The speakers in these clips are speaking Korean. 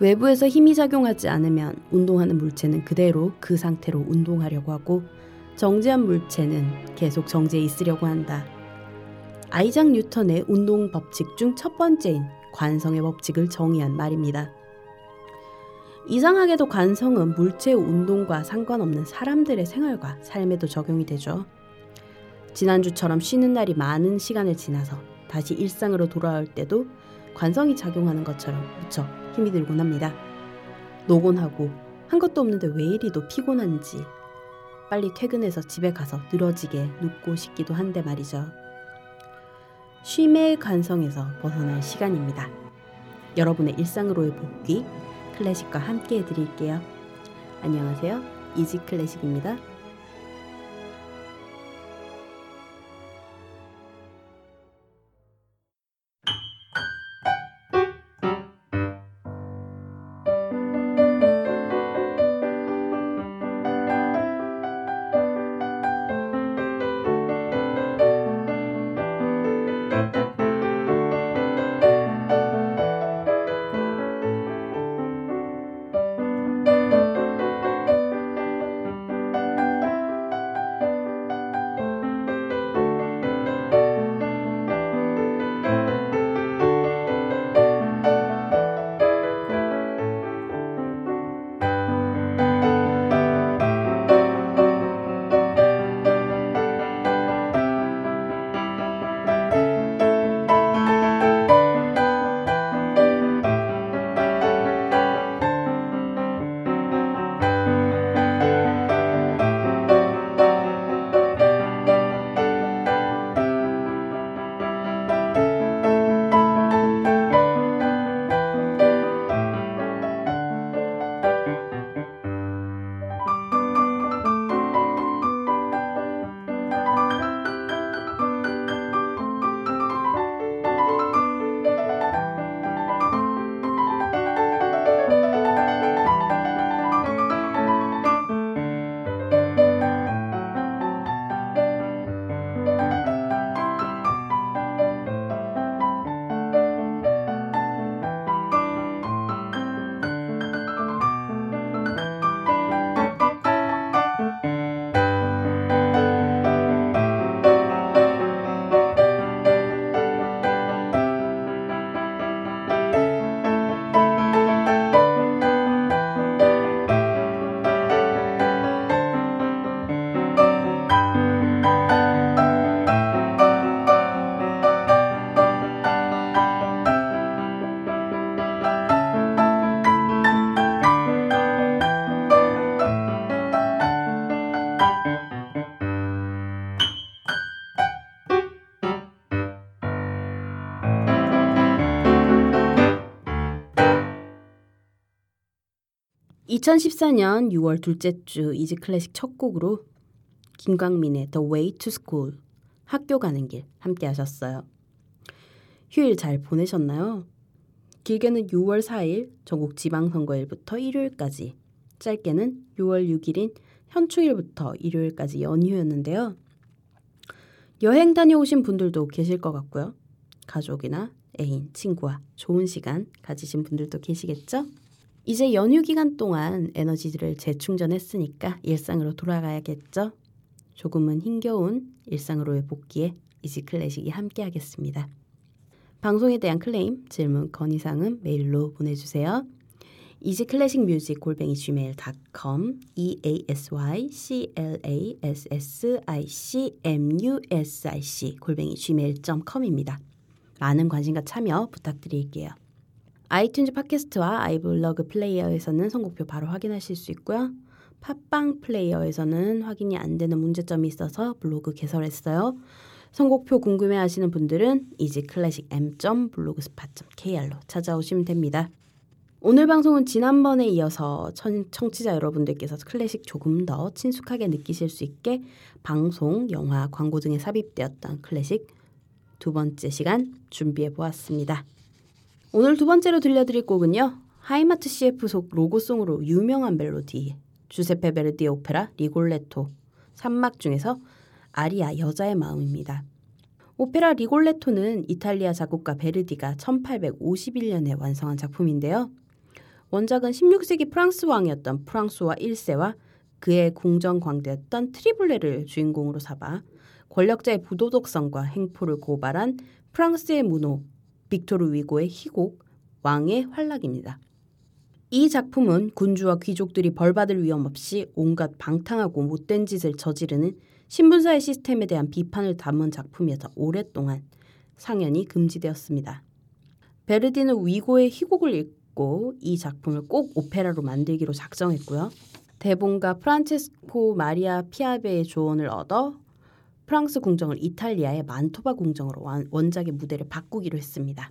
외부에서 힘이 작용하지 않으면 운동하는 물체는 그대로 그 상태로 운동하려고 하고 정지한 물체는 계속 정지해 있으려고 한다. 아이작 뉴턴의 운동 법칙 중 첫 번째인 관성의 법칙을 정의한 말입니다. 이상하게도 관성은 물체의 운동과 상관없는 사람들의 생활과 삶에도 적용이 되죠. 지난주처럼 쉬는 날이 많은 시간을 지나서 다시 일상으로 돌아올 때도 관성이 작용하는 것처럼 무척 힘이 들곤 합니다. 노곤하고 한 것도 없는데 왜 이리도 피곤한지 빨리 퇴근해서 집에 가서 늘어지게 눕고 싶기도 한데 말이죠. 쉼의 관성에서 벗어날 시간입니다. 여러분의 일상으로의 복귀 클래식과 함께 해드릴게요. 안녕하세요. 이지 클래식입니다. 2014년 6월 둘째 주 이지 클래식 첫 곡으로 김광민의 The Way to School 학교 가는 길 함께 하셨어요. 휴일 잘 보내셨나요? 길게는 6월 4일 전국 지방선거일부터 일요일까지 짧게는 6월 6일인 현충일부터 일요일까지 연휴였는데요. 여행 다녀오신 분들도 계실 것 같고요. 가족이나 애인, 친구와 좋은 시간 가지신 분들도 계시겠죠? 이제 연휴 기간 동안 에너지를 재충전했으니까 일상으로 돌아가야겠죠? 조금은 힘겨운 일상으로의 복귀에 Easy Classic이 함께하겠습니다. 방송에 대한 클레임, 질문, 건의사항은 메일로 보내주세요. easy classic music 골뱅이 gmail.com e a s y c l a s s i c m u s i c 골뱅이 gmail.com입니다. 많은 관심과 참여 부탁드릴게요. 아이튠즈 팟캐스트와 아이블로그 플레이어에서는 선곡표 바로 확인하실 수 있고요. 팟빵 플레이어에서는 확인이 안 되는 문제점이 있어서 블로그 개설했어요. 선곡표 궁금해하시는 분들은 m.blogspot.kr로 찾아오시면 됩니다. 오늘 방송은 지난번에 이어서 청취자 여러분들께서 클래식 조금 더 친숙하게 느끼실 수 있게 방송, 영화, 광고 등에 삽입되었던 클래식 두 번째 시간 준비해 보았습니다. 오늘 두 번째로 들려드릴 곡은요. 하이마트 CF 속 로고송으로 유명한 멜로디 주세페 베르디 오페라 리골레토 3막 중에서 아리아 여자의 마음입니다. 오페라 리골레토는 이탈리아 작곡가 베르디가 1851년에 완성한 작품인데요. 원작은 16세기 프랑스 왕이었던 프랑수아 1세와 그의 궁정 광대였던 트리블레를 주인공으로 삼아 권력자의 부도덕성과 행포를 고발한 프랑스의 문호 빅토르 위고의 희곡 왕의 활락입니다. 이 작품은 군주와 귀족들이 벌받을 위험 없이 온갖 방탕하고 못된 짓을 저지르는 신분사의 시스템에 대한 비판을 담은 작품이어서 오랫동안 상연히 금지되었습니다. 베르디는 위고의 희곡을 읽고 이 작품을 꼭 오페라로 만들기로 작정했고요. 대본가 프란체스코 마리아 피아베의 조언을 얻어 프랑스 궁정을 이탈리아의 만토바 궁정으로 원작의 무대를 바꾸기로 했습니다.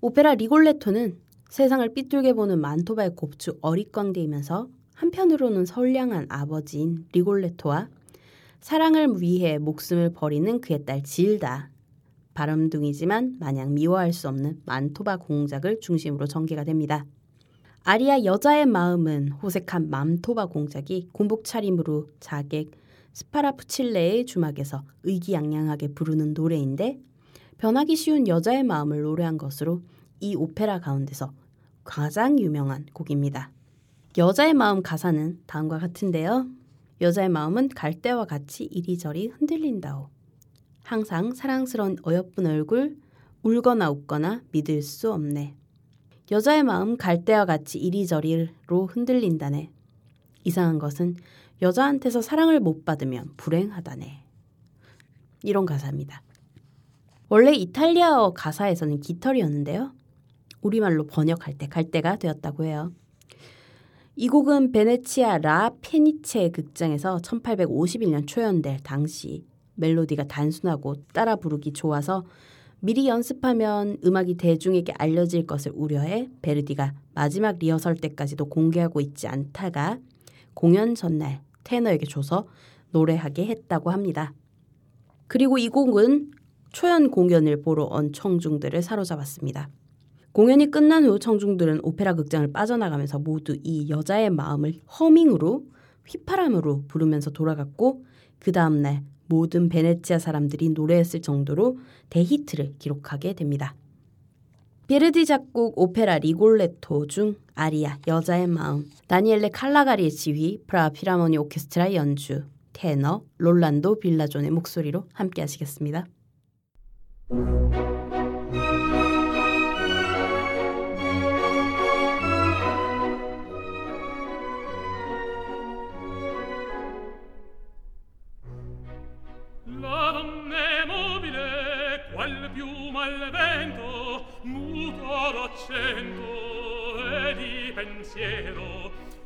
오페라 리골레토는 세상을 삐뚤게 보는 만토바의 곱추 어릿광대이면서 한편으로는 선량한 아버지인 리골레토와 사랑을 위해 목숨을 버리는 그의 딸 질다 바람둥이지만 마냥 미워할 수 없는 만토바 공작을 중심으로 전개가 됩니다. 아리아 여자의 마음은 호색한 맘토바 공작이 군복 차림으로 자객 스파라푸칠레의 주막에서 의기양양하게 부르는 노래인데 변하기 쉬운 여자의 마음을 노래한 것으로 이 오페라 가운데서 가장 유명한 곡입니다. 여자의 마음 가사는 다음과 같은데요. 여자의 마음은 갈대와 같이 이리저리 흔들린다오. 항상 사랑스러운 어여쁜 얼굴, 울거나 웃거나 믿을 수 없네. 여자의 마음 갈대와 같이 이리저리로 흔들린다네. 이상한 것은 여자한테서 사랑을 못 받으면 불행하다네. 이런 가사입니다. 원래 이탈리아어 가사에서는 깃털이었는데요. 우리말로 번역할 때 갈대가 되었다고 해요. 이 곡은 베네치아 라 페니체 극장에서 1851년 초연될 당시 멜로디가 단순하고 따라 부르기 좋아서 미리 연습하면 음악이 대중에게 알려질 것을 우려해 베르디가 마지막 리허설 때까지도 공개하고 있지 않다가 공연 전날 테너에게 줘서 노래하게 했다고 합니다. 그리고 이 곡은 초연 공연을 보러 온 청중들을 사로잡았습니다. 공연이 끝난 후 청중들은 오페라 극장을 빠져나가면서 모두 이 여자의 마음을 허밍으로 휘파람으로 부르면서 돌아갔고 그 다음날 모든 베네치아 사람들이 노래했을 정도로 대히트를 기록하게 됩니다. 베르디 작곡 오페라 리골레토 중 아리아 여자의 마음 다니엘레 칼레가리의 지휘 프라하 필하모니 오케스트라 연주 테너 롤란도 빌라존의 목소리로 함께 하시겠습니다.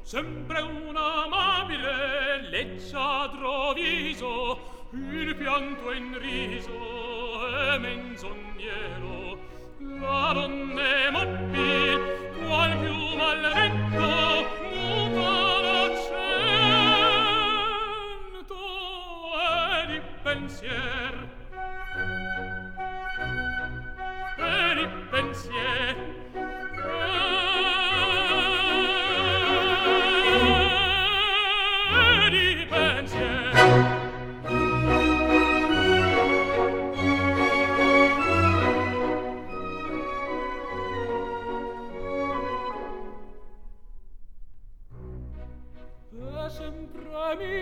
sempre un amabile leggiadro viso, il pianto in riso e menzognero. La donne è mobbi, qual più malretto, muta l'accento e di pensier. E di pensier.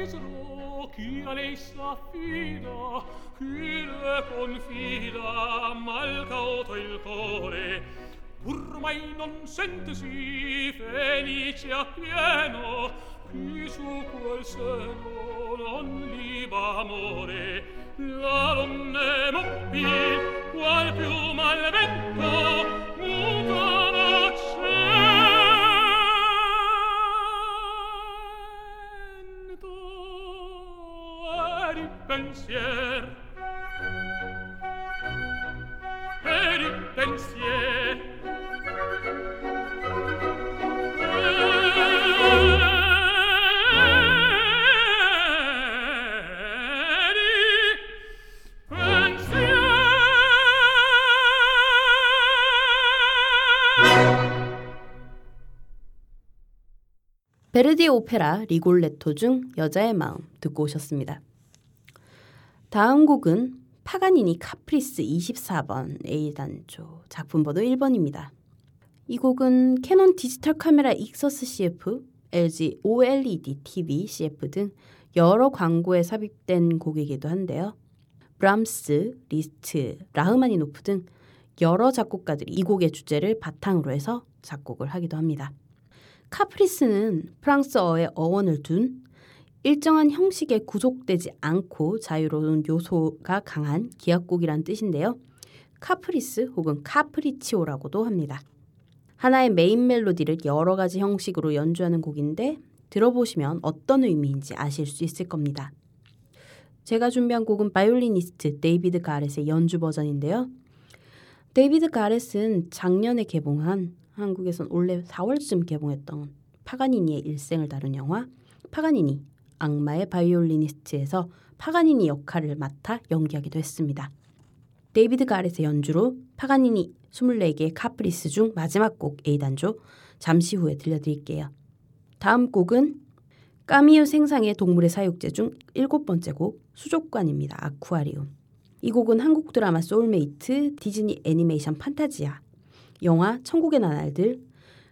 retro chi a lei s'affida chi le confida mal cauto il core ormai non sentesi felice appieno chi su quel seno non liba amore. La lonne mobile, qual più mal vento 베르디 오페라 리골레토 중 여자의 마음 듣고 오셨습니다. 다음 곡은 파가니니 카프리스 24번 A단조 작품 번호 1번입니다. 이 곡은 캐논 디지털 카메라 익서스 CF, LG OLED TV CF 등 여러 광고에 삽입된 곡이기도 한데요. 브람스, 리스트, 라흐마니노프 등 여러 작곡가들이 이 곡의 주제를 바탕으로 해서 작곡을 하기도 합니다. 카프리스는 프랑스어의 어원을 둔 일정한 형식에 구속되지 않고 자유로운 요소가 강한 기악곡이란 뜻인데요. 카프리스 혹은 카프리치오라고도 합니다. 하나의 메인 멜로디를 여러 가지 형식으로 연주하는 곡인데 들어보시면 어떤 의미인지 아실 수 있을 겁니다. 제가 준비한 곡은 바이올리니스트 데이비드 가렛의 연주 버전인데요. 데이비드 가렛은 작년에 개봉한 한국에선 올해 4월쯤 개봉했던 파가니니의 일생을 다룬 영화 파가니니 악마의 바이올리니스트에서 파가니니 역할을 맡아 연기하기도 했습니다. 데이비드 가렛의 연주로 파가니니 24개의 카프리스 중 마지막 곡 A단조 잠시 후에 들려드릴게요. 다음 곡은 까미유 생상의 동물의 사육제 중 일곱 번째 곡 수족관입니다. 아쿠아리움. 이 곡은 한국 드라마 소울메이트, 디즈니 애니메이션 판타지아, 영화 천국의 나날들,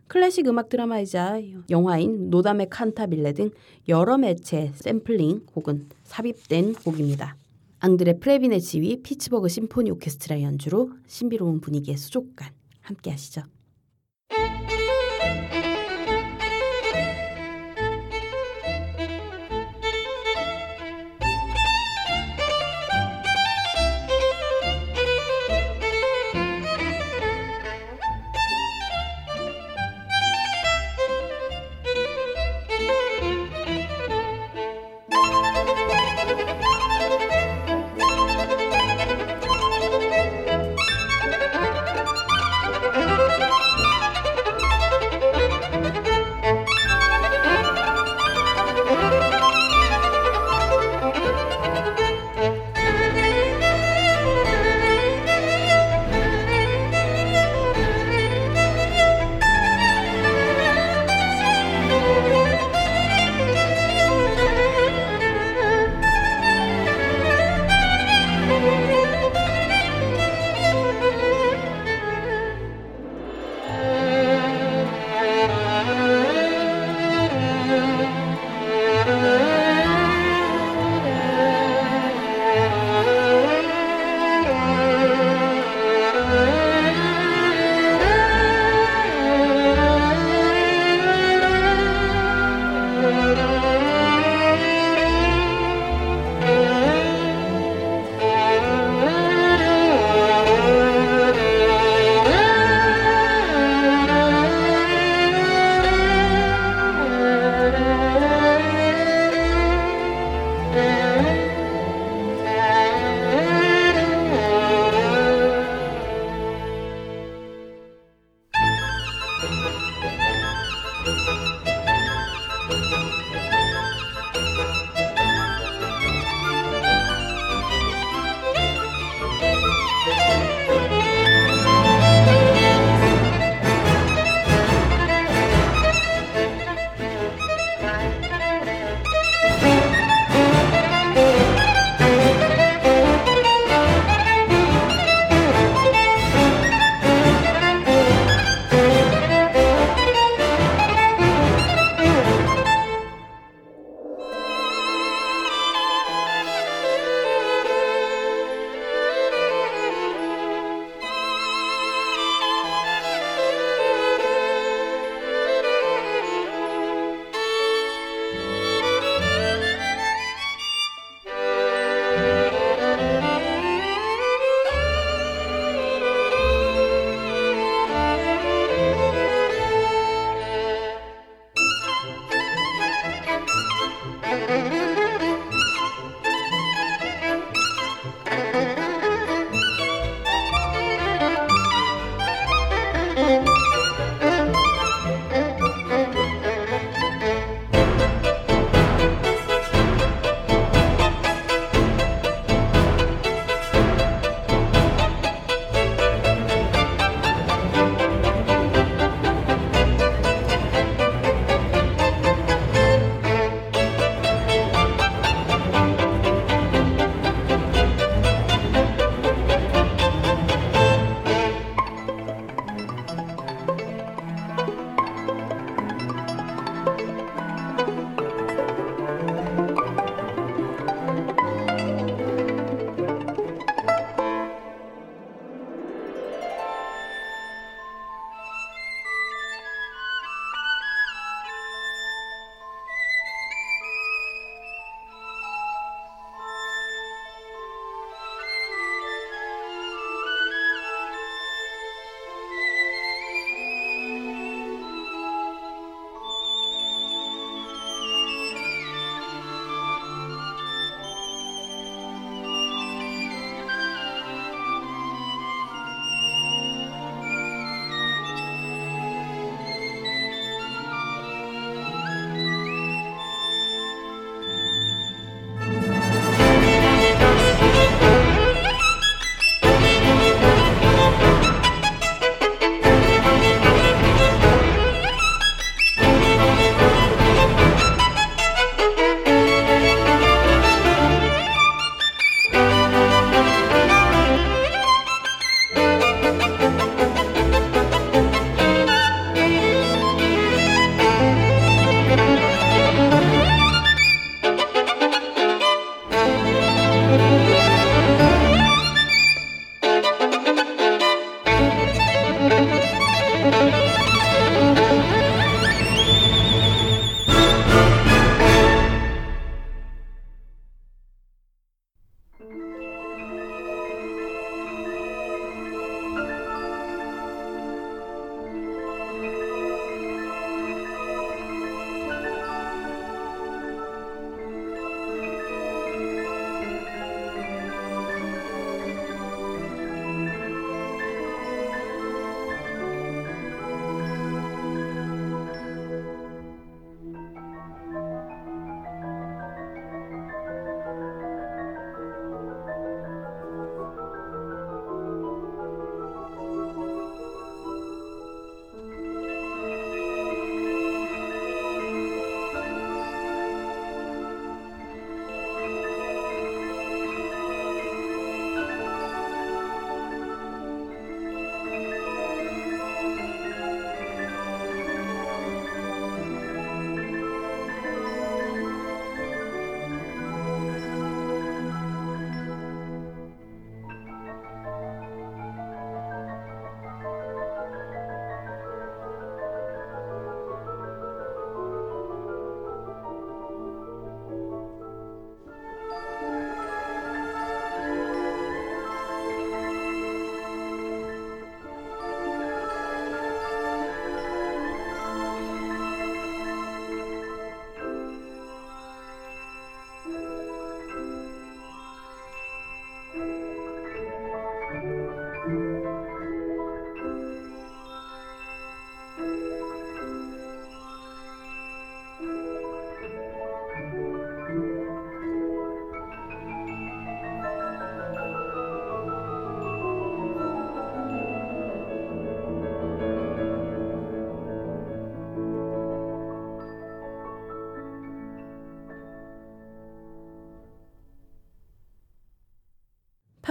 클래식 음악 드라마이자 영화인 노다메 칸타빌레 등 여러 매체 샘플링 혹은 삽입된 곡입니다. 앙드레 프레빈의 지휘 피츠버그 심포니 오케스트라 연주로 신비로운 분위기의 수족관 함께 하시죠.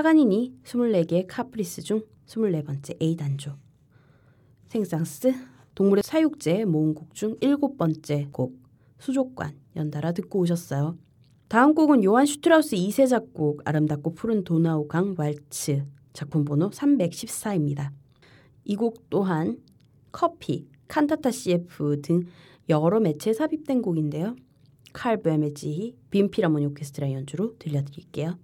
파가니니 24개의 카프리스 중 24번째 A 단조. 생상스 동물의 사육제 모음곡 중 일곱 번째 곡 수족관 연달아 듣고 오셨어요. 다음 곡은 요한 슈트라우스 2세 작곡 아름답고 푸른 도나우강 왈츠 작품 번호 314입니다. 이 곡 또한 커피, 칸타타 CF 등 여러 매체에 삽입된 곡인데요. 칼 뵘의 지휘 빈 필하모니 오케스트라 연주로 들려드릴게요.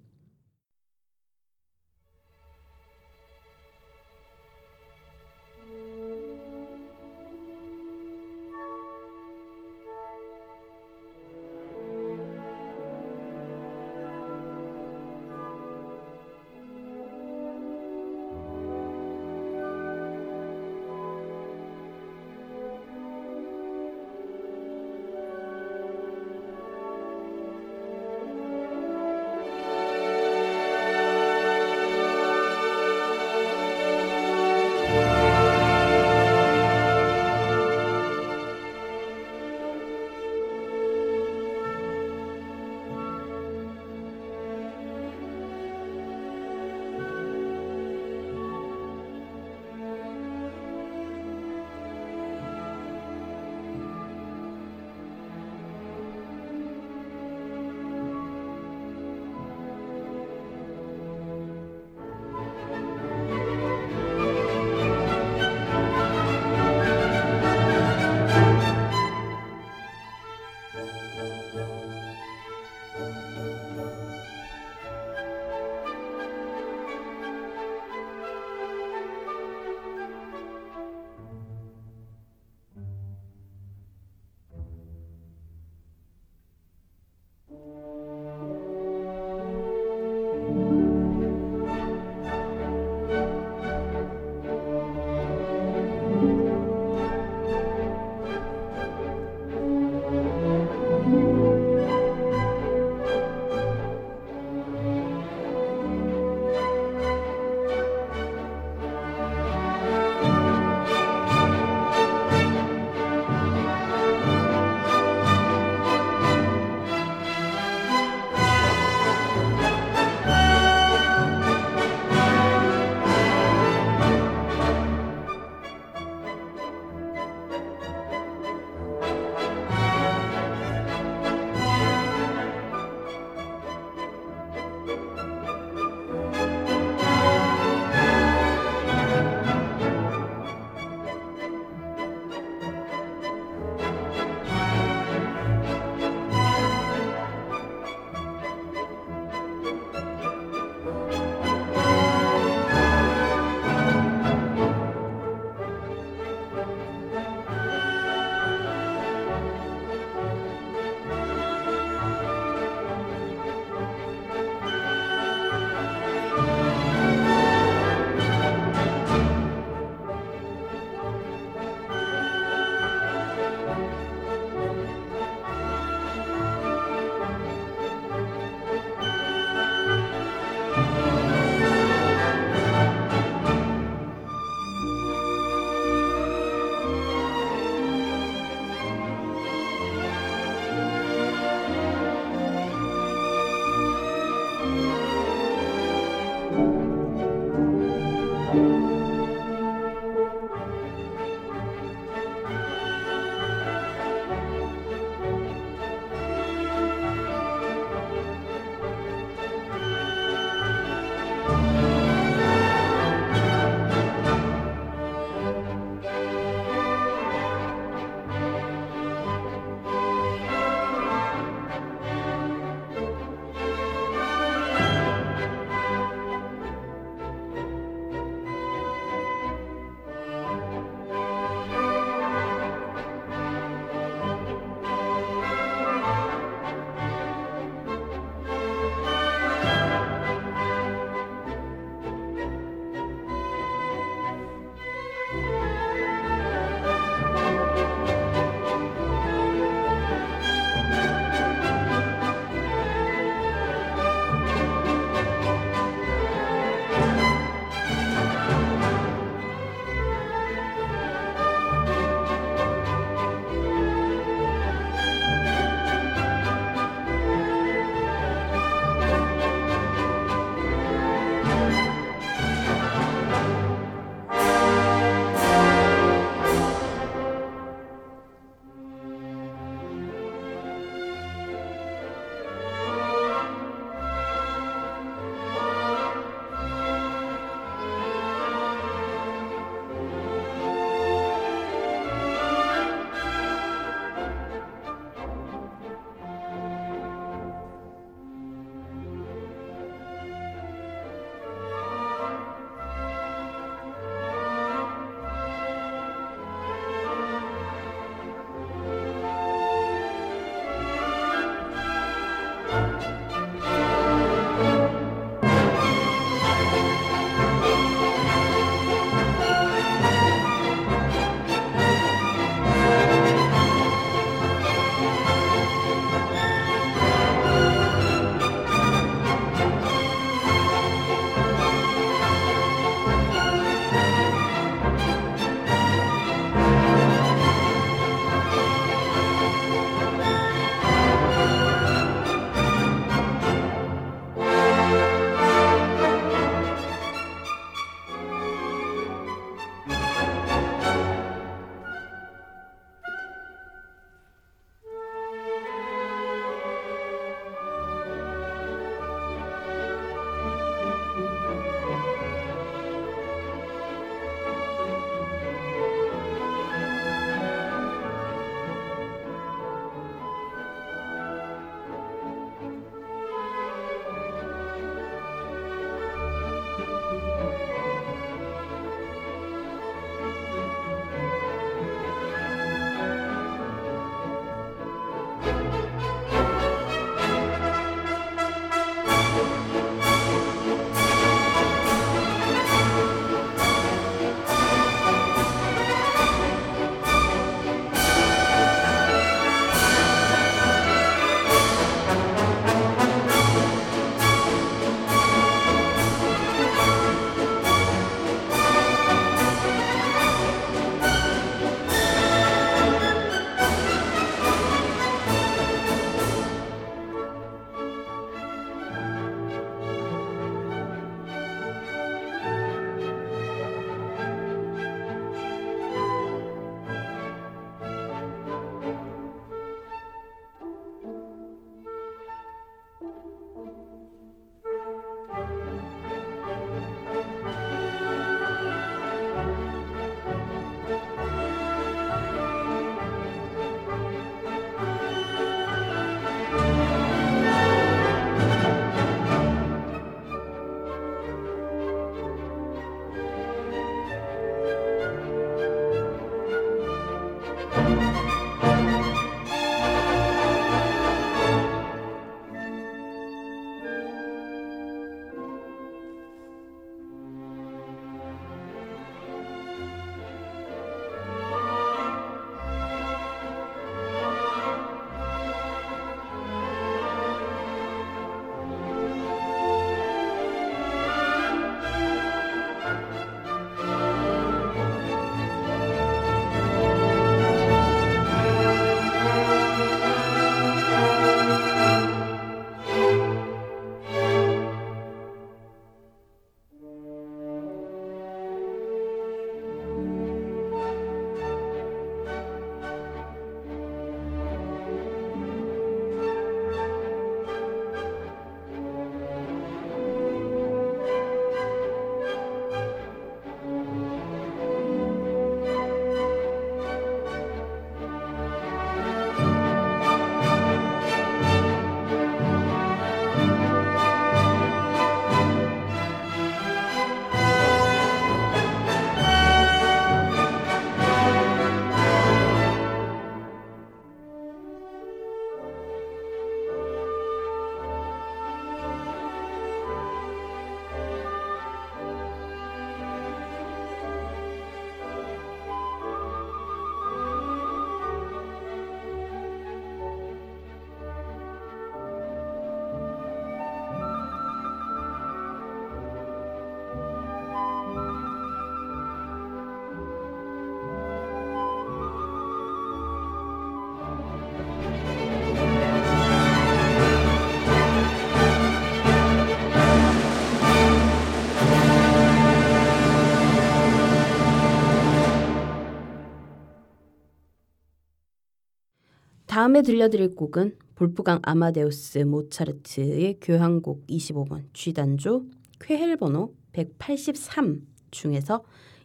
다음에 들려드릴 곡은 볼프강 아마데우스 모차르트의 교향곡 25번 G단조 쾌헬 번호 183 중에서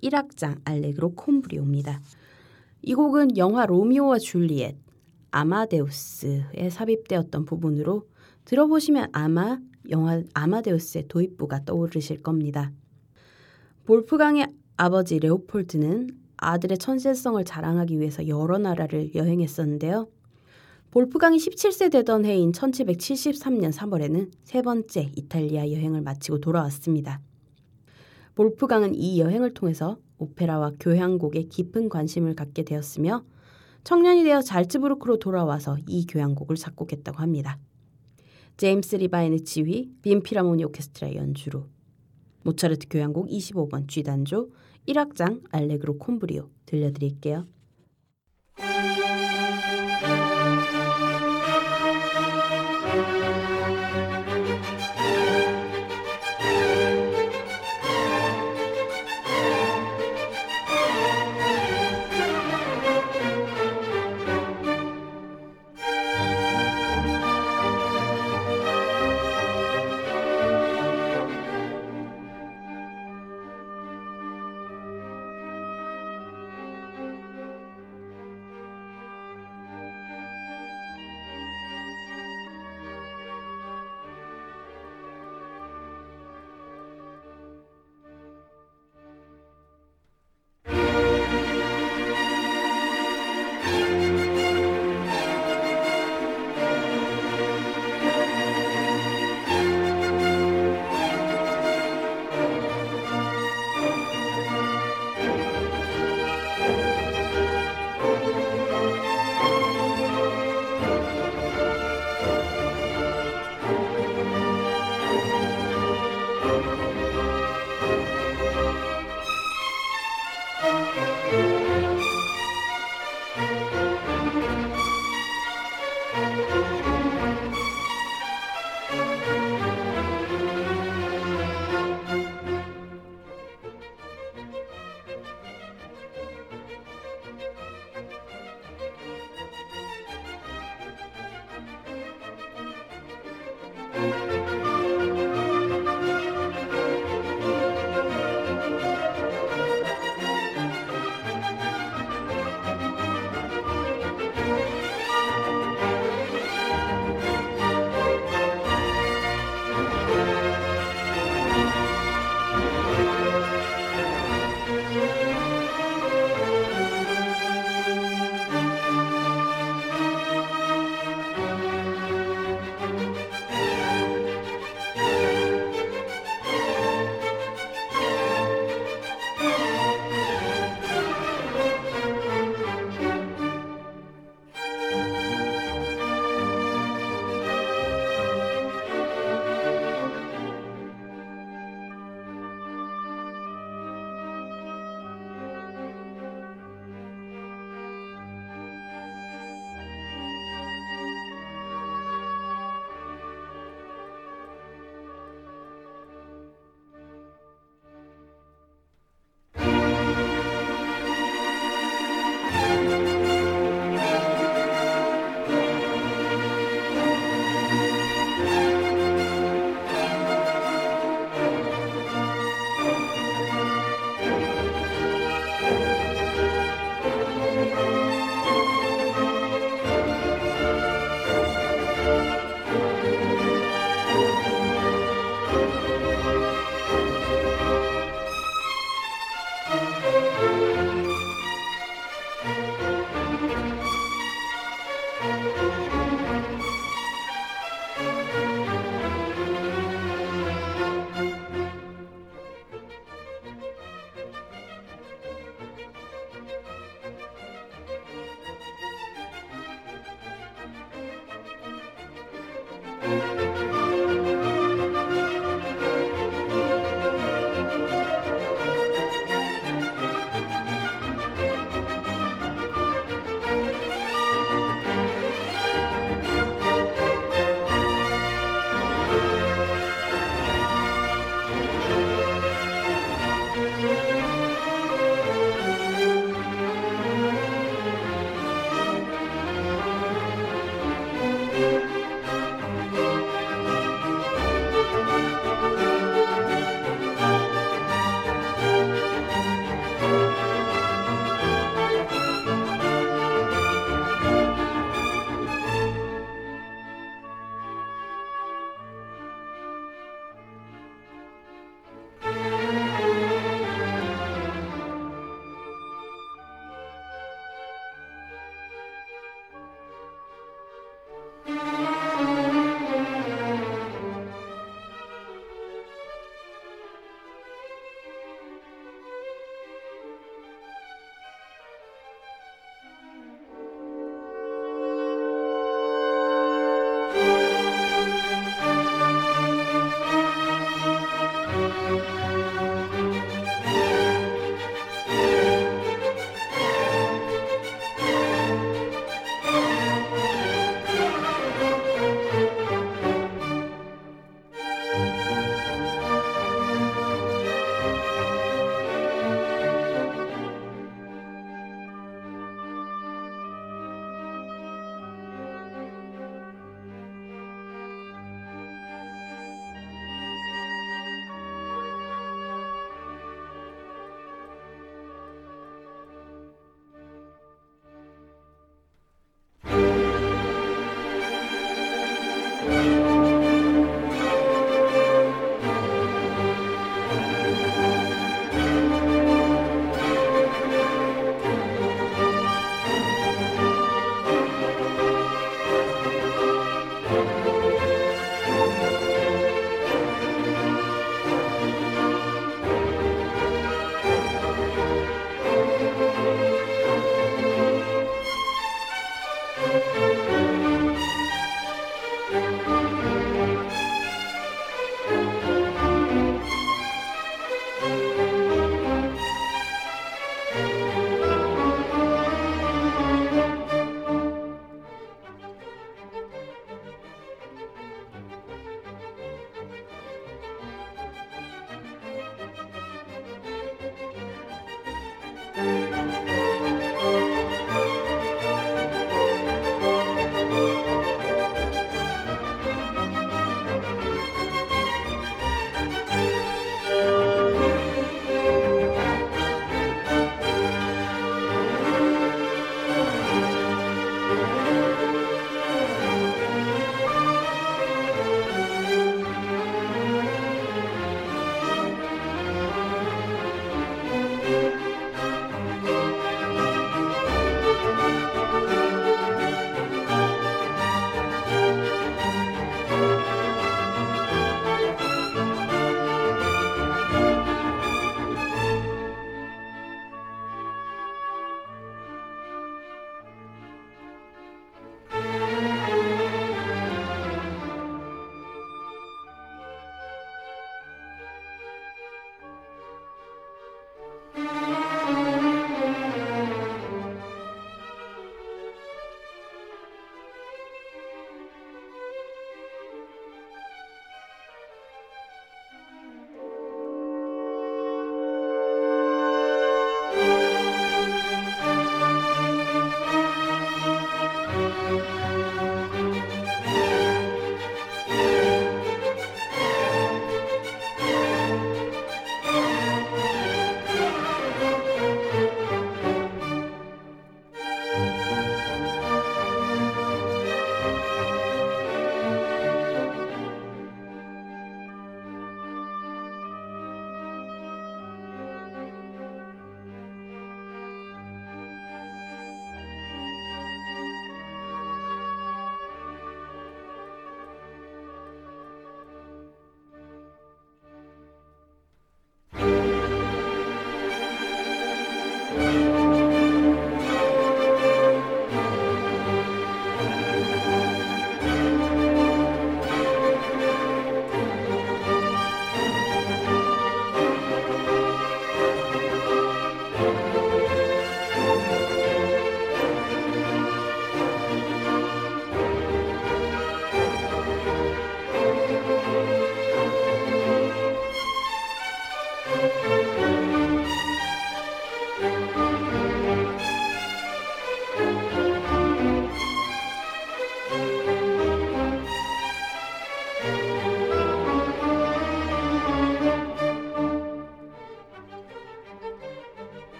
1악장 알레그로 콤브리오입니다. 이 곡은 영화 로미오와 줄리엣 아마데우스에 삽입되었던 부분으로 들어보시면 아마 영화 아마데우스의 도입부가 떠오르실 겁니다. 볼프강의 아버지 레오폴드는 아들의 천재성을 자랑하기 위해서 여러 나라를 여행했었는데요. 볼프강이 17세 되던 해인 1773년 3월에는 세 번째 이탈리아 여행을 마치고 돌아왔습니다. 볼프강은 이 여행을 통해서 오페라와 교향곡에 깊은 관심을 갖게 되었으며 청년이 되어 잘츠부르크로 돌아와서 이 교향곡을 작곡했다고 합니다. 제임스 리바인의 지휘, 빈 피라모니 오케스트라 연주로 모차르트 교향곡 25번 G단조 1악장 알레그로 콤브리오 들려드릴게요.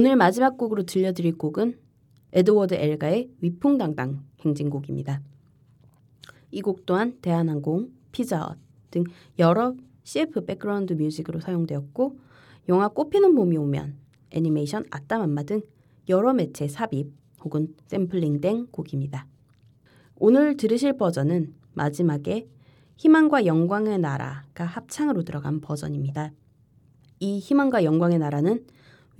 오늘 마지막 곡으로 들려드릴 곡은 에드워드 엘가의 위풍당당 행진곡입니다. 이 곡 또한 대한항공, 피자헛 등 여러 CF 백그라운드 뮤직으로 사용되었고 영화 꽃피는 봄이 오면 애니메이션 아따맘마 등 여러 매체 삽입 혹은 샘플링된 곡입니다. 오늘 들으실 버전은 마지막에 희망과 영광의 나라가 합창으로 들어간 버전입니다. 이 희망과 영광의 나라는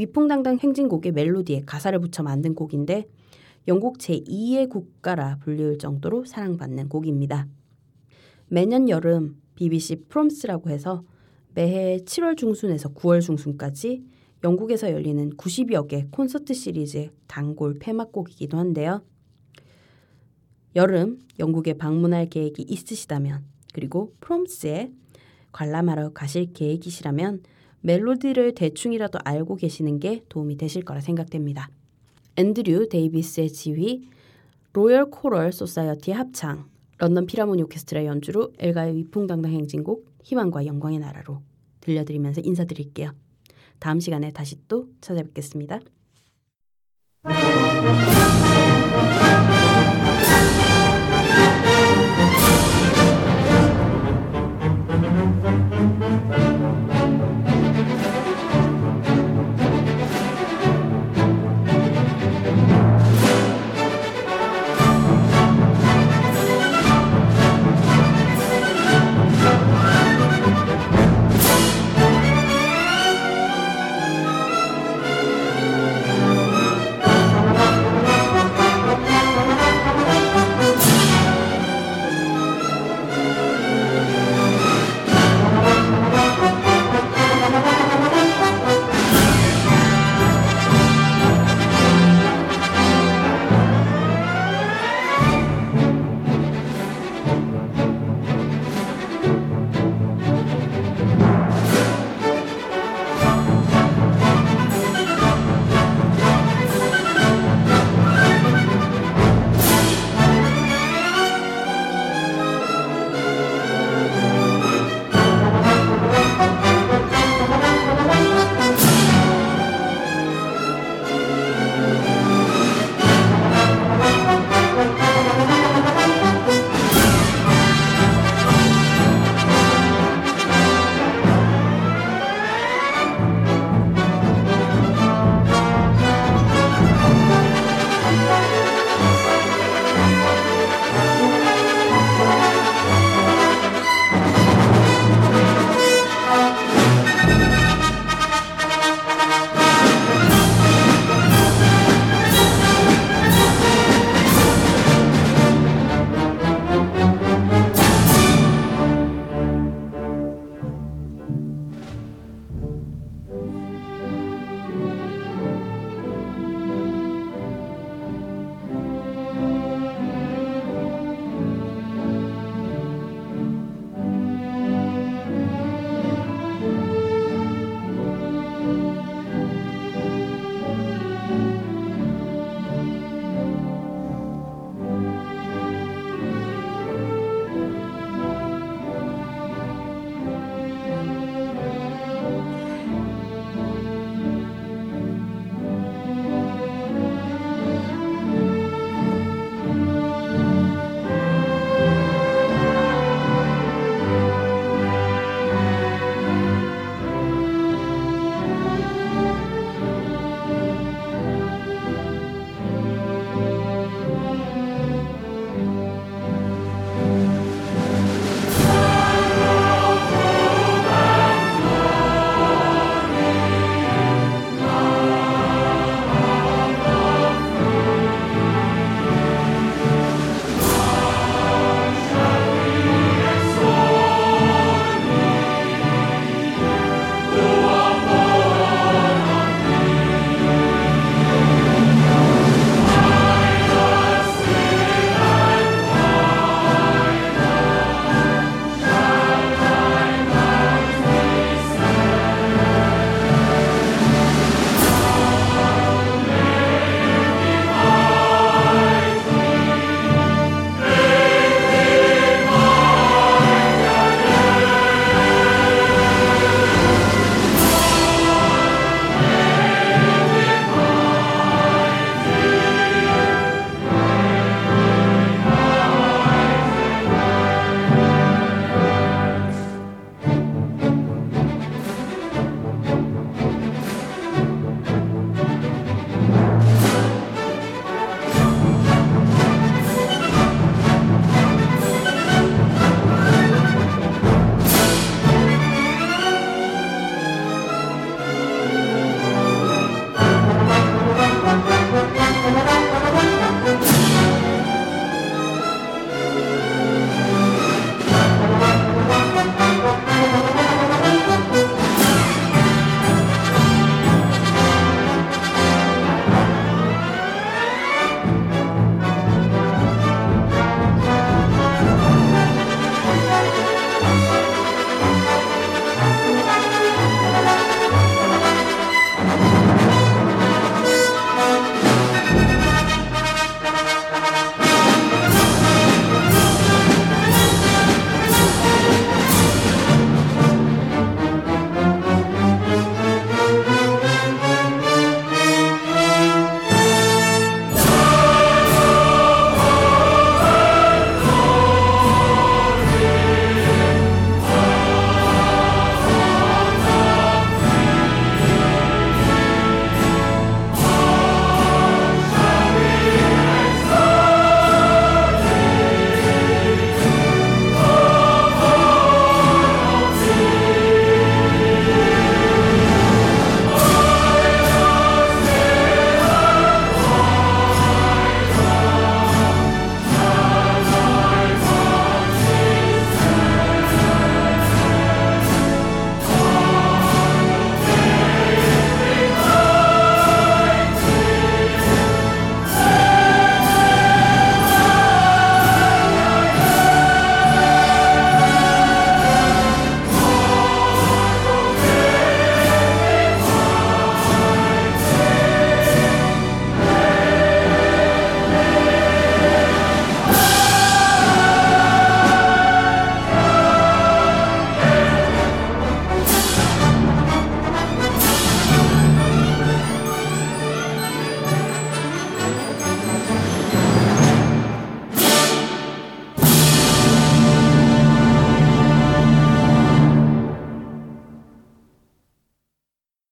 위풍당당 행진곡의 멜로디에 가사를 붙여 만든 곡인데 영국 제2의 국가라 불릴 정도로 사랑받는 곡입니다. 매년 여름 BBC 프롬스라고 해서 매해 7월 중순에서 9월 중순까지 영국에서 열리는 90여 개 콘서트 시리즈 단골 폐막곡이기도 한데요. 여름 영국에 방문할 계획이 있으시다면 그리고 프롬스에 관람하러 가실 계획이시라면 멜로디를 대충이라도 알고 계시는 게 도움이 되실 거라 생각됩니다. 앤드류 데이비스의 지휘, 로열 코럴 소사이어티 합창, 런던 필하모니 오케스트라 연주로 엘가의 위풍당당 행진곡 희망과 영광의 나라로 들려드리면서 인사드릴게요. 다음 시간에 다시 또 찾아뵙겠습니다.